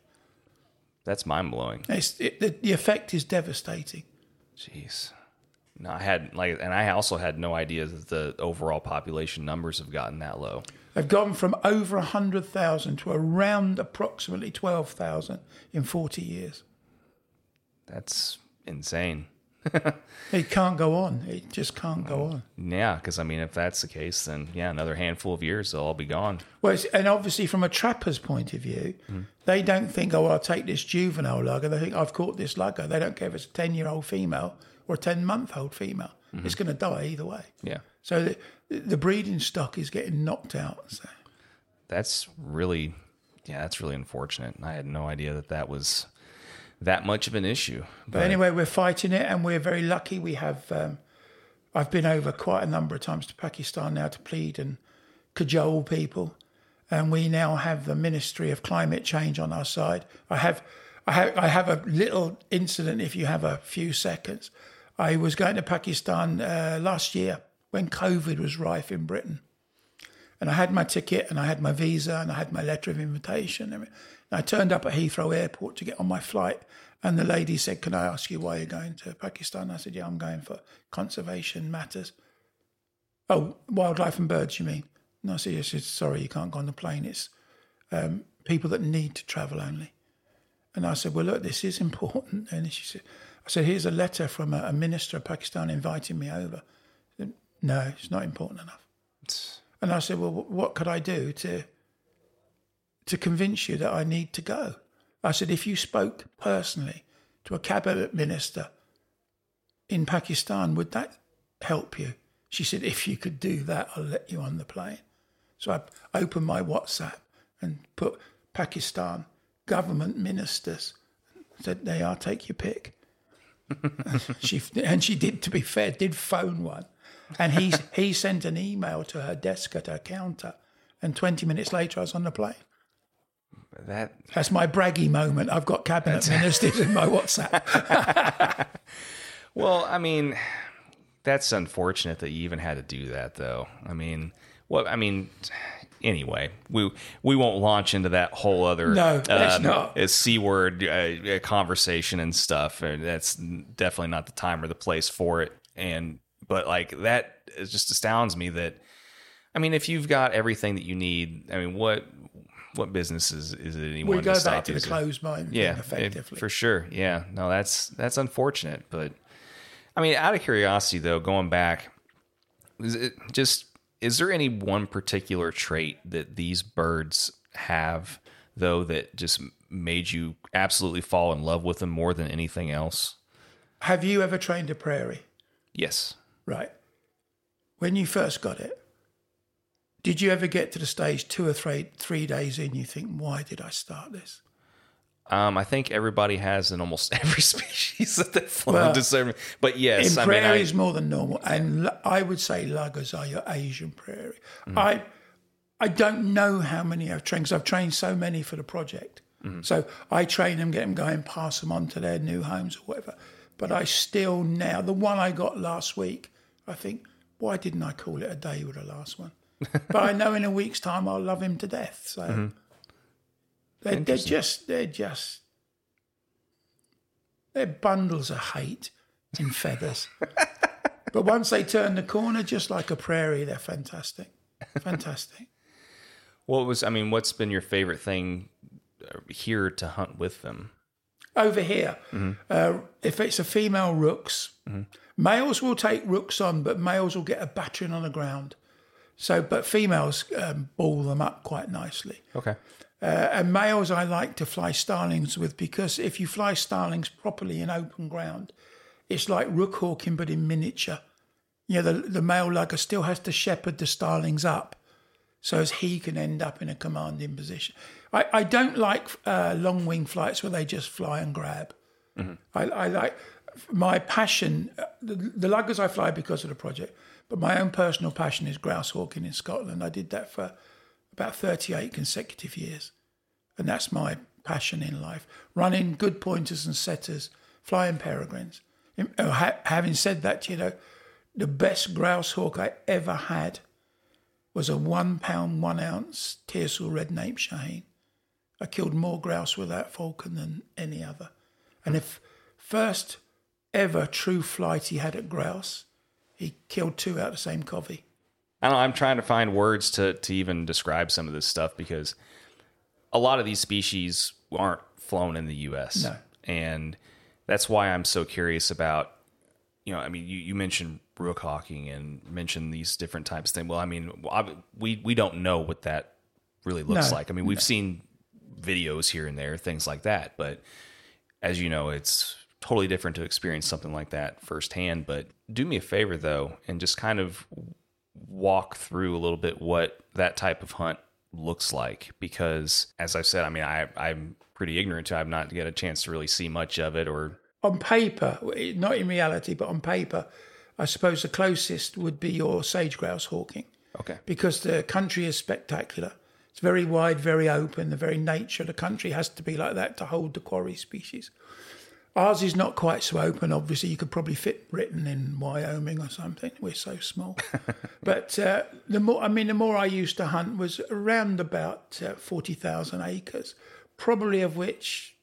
that's mind blowing. It, the, the effect is devastating. Jeez. No, I had like, and I also had no idea that the overall population numbers have gotten that low. They've gone from over 100,000 to around approximately 12,000 in 40 years. That's insane. It can't go on. It just can't go on. Yeah, because I mean, if that's the case, then yeah, another handful of years they'll all be gone. Well, it's, and obviously, from a trapper's point of view, mm-hmm. they don't think, oh, I'll take this juvenile lugger. They think, I've caught this lugger. They don't care if it's a 10 year old female or a 10 month old female. Mm-hmm. It's going to die either way. Yeah, So the, the breeding stock is getting knocked out. So. that's really, yeah, that's really unfortunate. I had no idea that that was that much of an issue. But anyway, we're fighting it, and we're very lucky. We have. Um, I've been over quite a number of times to Pakistan now to plead and cajole people, and we now have the Ministry of Climate Change on our side. I have, I have, I have a little incident. If you have a few seconds, I was going to Pakistan uh, last year when COVID was rife in Britain, and I had my ticket and I had my visa and I had my letter of invitation. And I turned up at Heathrow Airport to get on my flight, and the lady said, "Can I ask you why you're going to Pakistan?" I said, "Yeah, I'm going for conservation matters." Oh, wildlife and birds, you mean? No, I said, yes, sorry, you can't go on the plane. It's um, people that need to travel only. And I said, well, look, this is important. And she said, I said, here's a letter from a, a minister of Pakistan inviting me over. No, it's not important enough. And I said, well, what could I do to to convince you that I need to go? I said, if you spoke personally to a cabinet minister in Pakistan, would that help you? She said, if you could do that, I'll let you on the plane. So I opened my WhatsApp and put Pakistan government ministers. Said, they are, take your pick. And she and she did, to be fair, did phone one. And he he sent an email to her desk at her counter. And 20 minutes later, I was on the plane. that That's my braggy moment. I've got cabinet ministers in my WhatsApp. Well, I mean, that's unfortunate that you even had to do that, though. I mean, what? I mean, anyway, we we won't launch into that whole other No, um, not. uh, c word uh, conversation and stuff. And that's definitely not the time or the place for it. And but like that just astounds me that. I mean, if you've got everything that you need, I mean, what what business is, is it anyone we go back to the closed mind yeah, effectively. it- for sure. Yeah, no, that's that's unfortunate, but I mean, out of curiosity though, going back, is it just is there any one particular trait that these birds have though that just made you absolutely fall in love with them more than anything else? Have you ever trained a prairie? Yes. Right. When you first got it, did you ever get to the stage two or three three days in you think, why did I start this? Um, I think everybody has in almost every species that they've flown Well. But yes, in I mean, I, more than normal, and I would say luggers are your Asian prairie. Mm. I I don't know how many I've trained because I've trained so many for the project. So I train them, get them going, pass them on to their new homes or whatever. But I still now, the one I got last week, I think, why didn't I call it a day with the last one? but I know in a week's time I'll love him to death. So they're, they're just, they're just, they're bundles of hate in feathers. but once they turn the corner, just like a prairie, they're fantastic. Fantastic. What was, I mean, what's been your favorite thing uh, here to hunt with them? Over here. Uh, if it's a female rooks, males will take rooks on, but males will get a battering on the ground. So, but females um, ball them up quite nicely. Okay. Uh, and males, I like to fly starlings with because if you fly starlings properly in open ground, it's like rook hawking but in miniature. You know, the, the male lugger still has to shepherd the starlings up so as he can end up in a commanding position. I, I don't like uh, long wing flights where they just fly and grab. I, I like my passion. uh, The, the luggers I fly because of the project, but my own personal passion is grouse hawking in Scotland. I did that for about 38 consecutive years. And that's my passion in life. Running good pointers and setters, flying peregrines. In- ha- having said that, you know, the best grouse hawk I ever had was a one pound, one ounce tiercel Red Nape Shaheen. I killed more grouse with that falcon than any other. And if first ever true flight he had at grouse, he killed two out of the same covey. I don't know, I'm trying to find words to, to even describe some of this stuff because a lot of these species aren't flown in the U.S. No. And that's why I'm so curious about, you know, I mean, you, you mentioned rook hawking and mentioned these different types of things. Well, I mean, we, we don't know what that really looks No, like. I mean, we've seen videos here and there, things like that. But as you know, it's totally different to experience something like that firsthand. But do me a favor, though, and just kind of walk through a little bit what that type of hunt looks like because as i've said i mean I, i'm pretty ignorant to i've not get a chance to really see much of it or On paper, not in reality, but on paper, I suppose the closest would be your sage grouse hawking. okay because the country is spectacular. It's very wide, very open. The very nature of the country has to be like that to hold the quarry species. Ours is not quite so open. Obviously, you could probably fit Britain in Wyoming or something. We're so small. but uh, the more, I mean, the more I used to hunt was around about uh, forty thousand acres, probably of which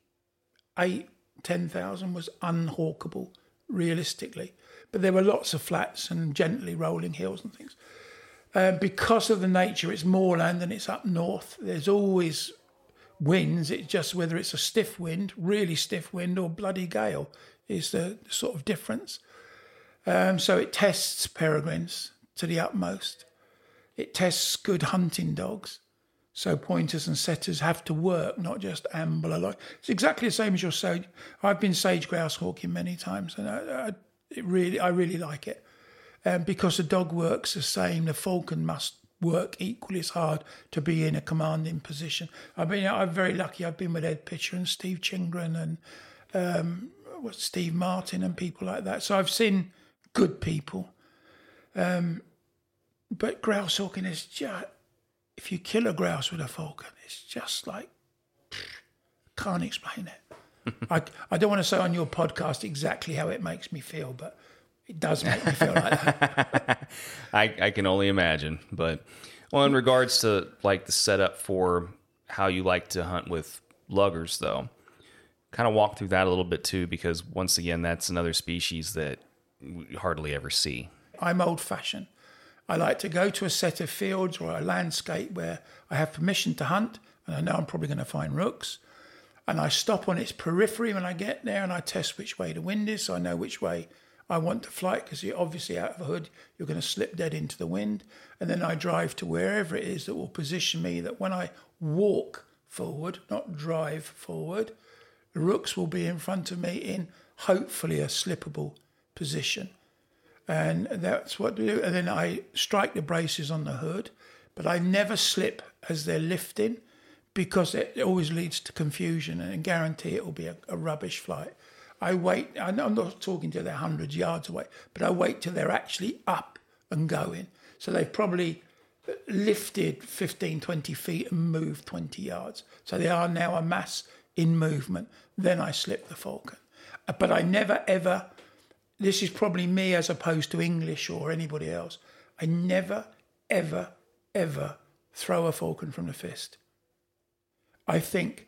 eight, ten thousand was unhawkable, realistically. But there were lots of flats and gently rolling hills and things. Um, because of the nature, it's moorland and it's up north. There's always winds. It's just whether it's a stiff wind, really stiff wind, or bloody gale is the sort of difference. Um, so it tests peregrines to the utmost. It tests good hunting dogs. So pointers and setters have to work, not just amble along. It's exactly the same as your sage. I've been sage grouse hawking many times, and I, I, really, I really like it um, because the dog works the same. The falcon must work equally as hard to be in a commanding position. I mean, I'm very lucky. I've been with Ed Pitcher and Steve Chindgren and um, what Steve Martin and people like that. So I've seen good people. Um, but grouse hawking is just if you kill a grouse with a falcon, it's just like can't explain it. I, I don't want to say on your podcast exactly how it makes me feel, but it does make me feel like that. I, I can only imagine but well in regards to like the setup for how you like to hunt with luggers though kind of walk through that a little bit too because once again that's another species that we hardly ever see I'm old fashioned. I like to go to a set of fields or a landscape where I have permission to hunt and I know I'm probably going to find rooks. And I stop on its periphery when I get there and I test which way the wind is so I know which way I want to fly because you're obviously out of a hood, you're going to slip dead into the wind. And then I drive to wherever it is that will position me that when I walk forward, not drive forward, the rooks will be in front of me in hopefully a slippable position and that's what to do. And then I strike the braces on the hood, but I never slip as they're lifting because it always leads to confusion and guarantee it will be a, a rubbish flight. I wait, I'm not talking till they're hundreds yards away, but I wait till they're actually up and going. So they've probably lifted 15, 20 feet and moved 20 yards. So they are now a mass in movement. Then I slip the falcon. Uh, But I never ever, this is probably me as opposed to English or anybody else. I never, ever, ever throw a falcon from the fist. I think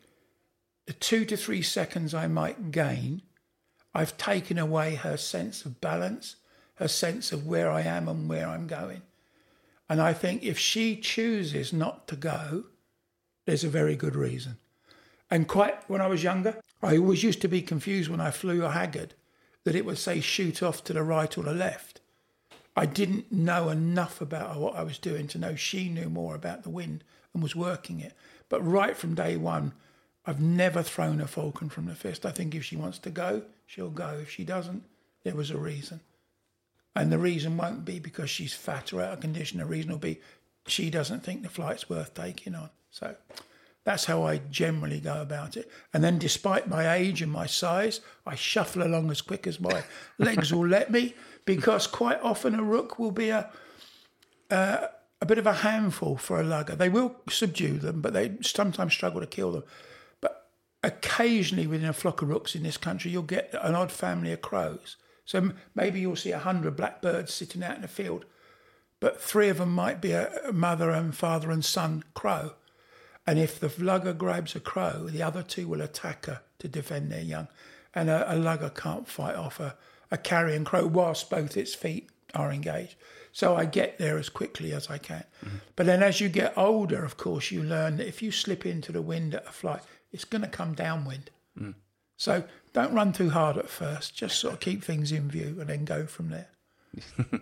the two to three seconds I might gain, I've taken away her sense of balance, her sense of where I am and where I'm going. And I think if she chooses not to go, there's a very good reason. And quite when I was younger, I always used to be confused when I flew a haggard that it would say shoot off to the right or the left. I didn't know enough about what I was doing to know she knew more about the wind and was working it. But right from day one, I've never thrown a falcon from the fist. I think if she wants to go, she'll go. If she doesn't, there was a reason. And the reason won't be because she's fat or out of condition. The reason will be she doesn't think the flight's worth taking on. So that's how I generally go about it. And then, despite my age and my size, I shuffle along as quick as my legs will let me because quite often a rook will be a, uh, a bit of a handful for a lugger. They will subdue them, but they sometimes struggle to kill them. Occasionally, within a flock of rooks in this country, you'll get an odd family of crows. So maybe you'll see a hundred blackbirds sitting out in the field, but three of them might be a a mother and father and son crow. And if the lugger grabs a crow, the other two will attack her to defend their young. And a, a lugger can't fight off a, a carrion crow whilst both its feet are engaged. So I get there as quickly as I can. Mm-hmm. But then as you get older, of course, you learn that if you slip into the wind at a flight, it's going to come downwind. So don't run too hard at first. Just sort of keep things in view and then go from there.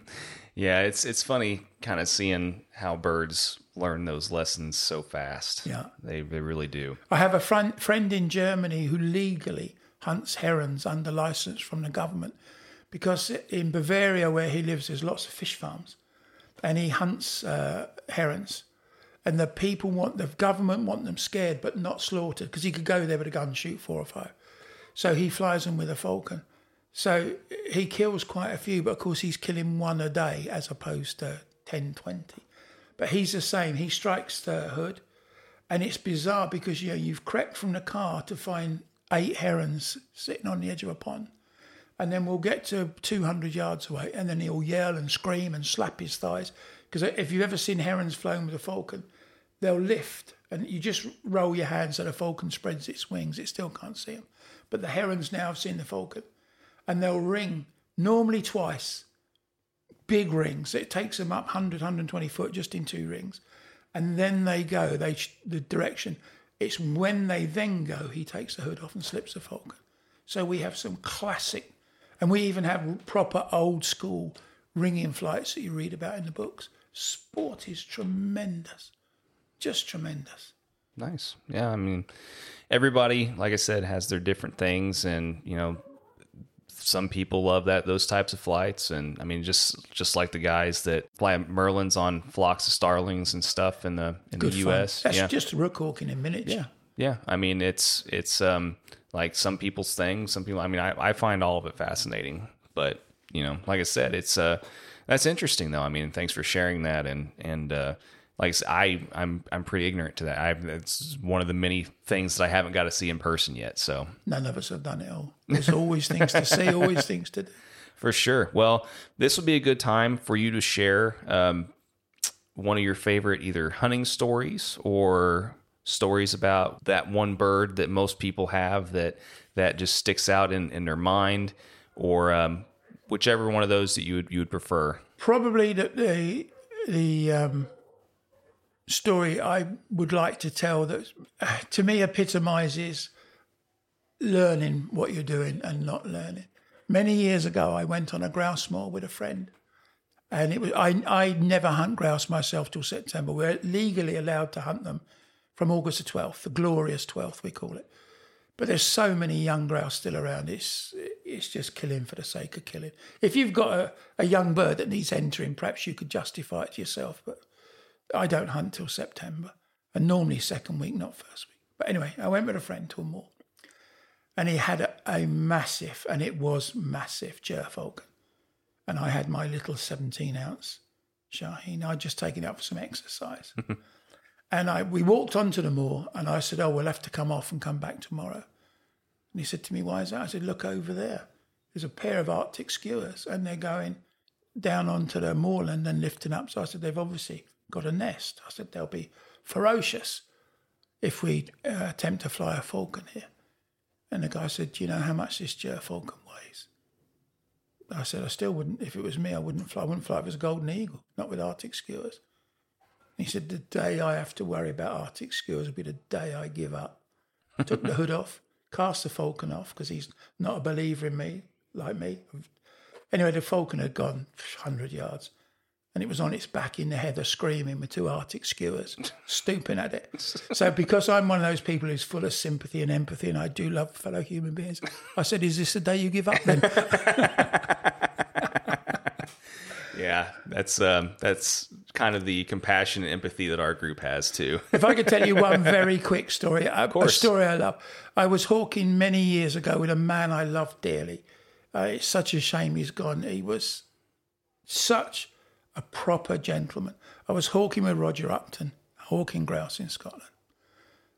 Yeah, it's it's funny kind of seeing how birds learn those lessons so fast. Yeah. They they really do. I have a friend, friend in Germany who legally hunts herons under license from the government because in Bavaria, where he lives, there's lots of fish farms and he hunts uh, herons. And the people want, the government want them scared but not slaughtered because he could go there with a gun and shoot four or five. So he flies them with a falcon. So he kills quite a few, but of course he's killing one a day as opposed to 10, 20. But he's the same. He strikes the hood, and it's bizarre because you know you've crept from the car to find eight herons sitting on the edge of a pond, and then we'll get to 200 yards away, and then he'll yell and scream and slap his thighs. Because if you've ever seen herons flown with a falcon, they'll lift, and you just roll your hands so the falcon spreads its wings. It still can't see them, but the herons now have seen the falcon, and they'll ring normally twice big rings. It takes them up 100, 120 foot just in two rings. And then they go, they the direction. It's when they then go, he takes the hood off and slips the falcon. So we have some classic, and we even have proper old school ringing flights that you read about in the books. Sport is tremendous, just tremendous. Nice. Yeah, I mean, everybody, like I said, has their different things, and you know, some people love that those types of flights, and I mean, just just like the guys that fly Merlins on flocks of starlings and stuff in the in Good the fun. U.S. That's yeah, just rook hawking in miniature. yeah, yeah. I mean, it's it's um like some people's thing. Some people, I mean, I, I find all of it fascinating, but you know, like I said, it's uh that's interesting though. I mean, thanks for sharing that, and and uh, like I I'm I'm pretty ignorant to that. I it's one of the many things that I haven't got to see in person yet. So None of us have done it all. There's always things to say, always things to do. for sure. Well, this would be a good time for you to share um, one of your favorite either hunting stories or stories about that one bird that most people have that that just sticks out in, in their mind, or um, whichever one of those that you would you would prefer. Probably the the, the um, story I would like to tell that to me epitomizes learning what you're doing and not learning. Many years ago, I went on a grouse moor with a friend, and it was I I never hunt grouse myself till September. We're legally allowed to hunt them from August the twelfth, the glorious twelfth we call it. But there's so many young grouse still around. It's it's just killing for the sake of killing. If you've got a, a young bird that needs entering, perhaps you could justify it to yourself. But I don't hunt till September, and normally second week, not first week. But anyway, I went with a friend to a moor, and he had a, a massive, and it was massive, gerfalcon, and I had my little 17 ounce Shaheen. I'd just taken it up for some exercise. and I we walked onto the moor and I said, Oh, we'll have to come off and come back tomorrow. And he said to me, Why is that? I said, Look over there. There's a pair of Arctic skuas and they're going down onto the moorland and lifting up. So I said, They've obviously got a nest. I said, They'll be ferocious if we uh, attempt to fly a falcon here. And the guy said, Do you know how much this gerfalcon weighs? I said, I still wouldn't, if it was me, I wouldn't fly. I wouldn't fly if it was a golden eagle, not with Arctic skuas. And he said, The day I have to worry about Arctic skuas will be the day I give up. I Took the hood off, cast the falcon off because he's not a believer in me, like me. Anyway, the falcon had gone 100 yards and it was on its back in the heather screaming with two Arctic skuas stooping at it. So, because I'm one of those people who's full of sympathy and empathy, and I do love fellow human beings, I said, Is this the day you give up then? yeah, that's um, that's kind of the compassion and empathy that our group has too. if I could tell you one very quick story, a, a, story I love. I was hawking many years ago with a man I loved dearly. Uh, it's such a shame he's gone. He was such a proper gentleman. I was hawking with Roger Upton, hawking grouse in Scotland.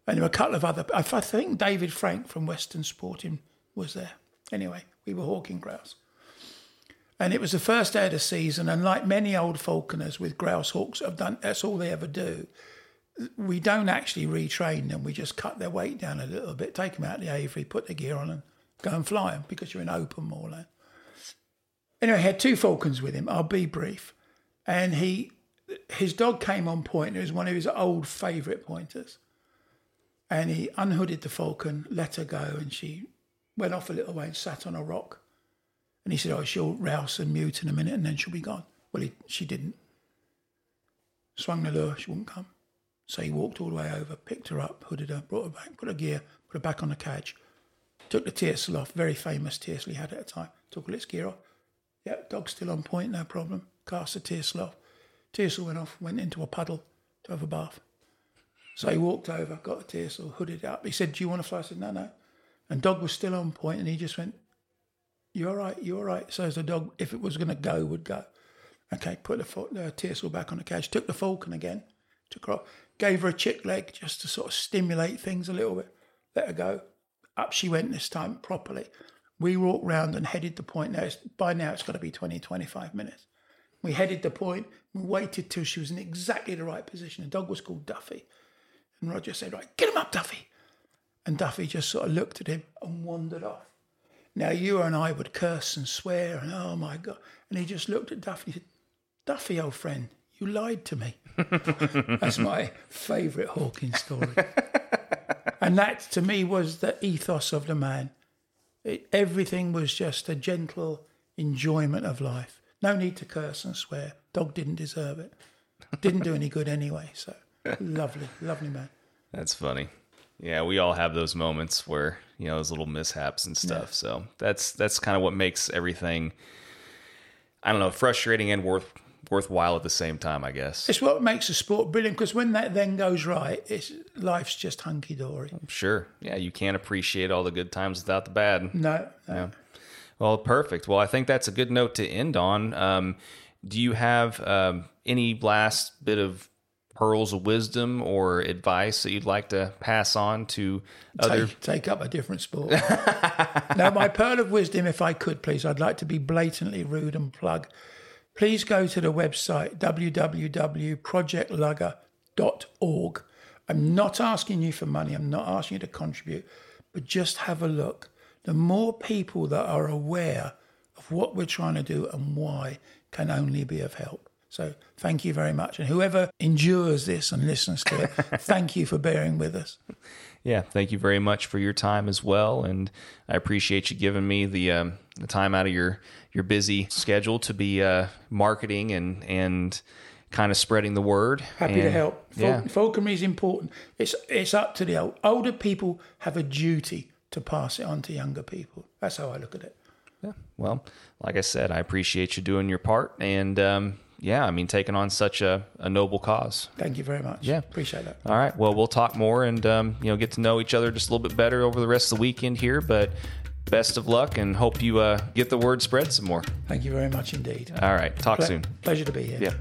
And there were a couple of other, I think David Frank from Western Sporting was there. Anyway, we were hawking grouse. And it was the first day of the season, and like many old falconers with grouse hawks have done, that's all they ever do. We don't actually retrain them. We just cut their weight down a little bit, take them out of the aviary, put the gear on, and go and fly them because you're in open moorland. Anyway, I had two falcons with him. I'll be brief and he his dog came on point. It was one of his old favourite pointers, and he unhooded the falcon, let her go, and she went off a little way and sat on a rock. And he said, "Oh, she'll rouse and mute in a minute, and then she'll be gone." Well, he, she didn't. Swung the lure, she wouldn't come. So he walked all the way over, picked her up, hooded her, brought her back, put her gear, put her back on the cage, took the tiercel off, very famous tiercel he had at the time, took all its gear off. Yep, dog's still on point, no problem cast a tiercel off. Tiercel went off, went into a puddle to have a bath. So he walked over, got the tiercel, hooded up. He said, Do you want to fly? I said, No, no. And dog was still on point, and he just went, You're all right, you're all right. So the dog, if it was going to go, would go. Okay, put the, the tiercel back on the cage, took the falcon again, took her off, gave her a chick leg just to sort of stimulate things a little bit, let her go. Up she went this time properly. We walked round and headed the point. Now, by now, it's got to be 20, 25 minutes. We headed the point. We waited till she was in exactly the right position. The dog was called Duffy. And Roger said, Right, get him up, Duffy. And Duffy just sort of looked at him and wandered off. Now, you and I would curse and swear and, oh my God. And he just looked at Duffy and said, Duffy, old friend, you lied to me. That's my favourite Hawking story. and that, to me, was the ethos of the man. It, everything was just a gentle enjoyment of life. No need to curse and swear. Dog didn't deserve it. Didn't do any good anyway. So lovely, lovely man. That's funny. Yeah, we all have those moments where you know those little mishaps and stuff. Yeah. So that's that's kind of what makes everything. I don't know, frustrating and worth worthwhile at the same time. I guess it's what makes a sport brilliant because when that then goes right, it's life's just hunky dory. Sure, yeah, you can't appreciate all the good times without the bad. No, no. Yeah. Well, perfect. Well, I think that's a good note to end on. Um, do you have um, any last bit of pearls of wisdom or advice that you'd like to pass on to other? Take, take up a different sport. now, my pearl of wisdom, if I could, please, I'd like to be blatantly rude and plug. Please go to the website www.projectlugger.org. I'm not asking you for money. I'm not asking you to contribute, but just have a look the more people that are aware of what we're trying to do and why can only be of help. So thank you very much. And whoever endures this and listens to it, thank you for bearing with us. Yeah, thank you very much for your time as well, and I appreciate you giving me the um, the time out of your your busy schedule to be uh, marketing and and kind of spreading the word. Happy and, to help. yeah. Falconry is important. It's it's up to the old. older people have a duty to pass it on to younger people. That's how I look at it. Yeah. Well, like I said, I appreciate you doing your part, and um, yeah, I mean taking on such a, a, noble cause. Thank you very much. Yeah, appreciate that. All right. Well, we'll talk more and um, you know get to know each other just a little bit better over the rest of the weekend here. But best of luck, and hope you uh, get the word spread some more. Thank you very much indeed. All right. Talk Ple- soon. Pleasure to be here. Yeah.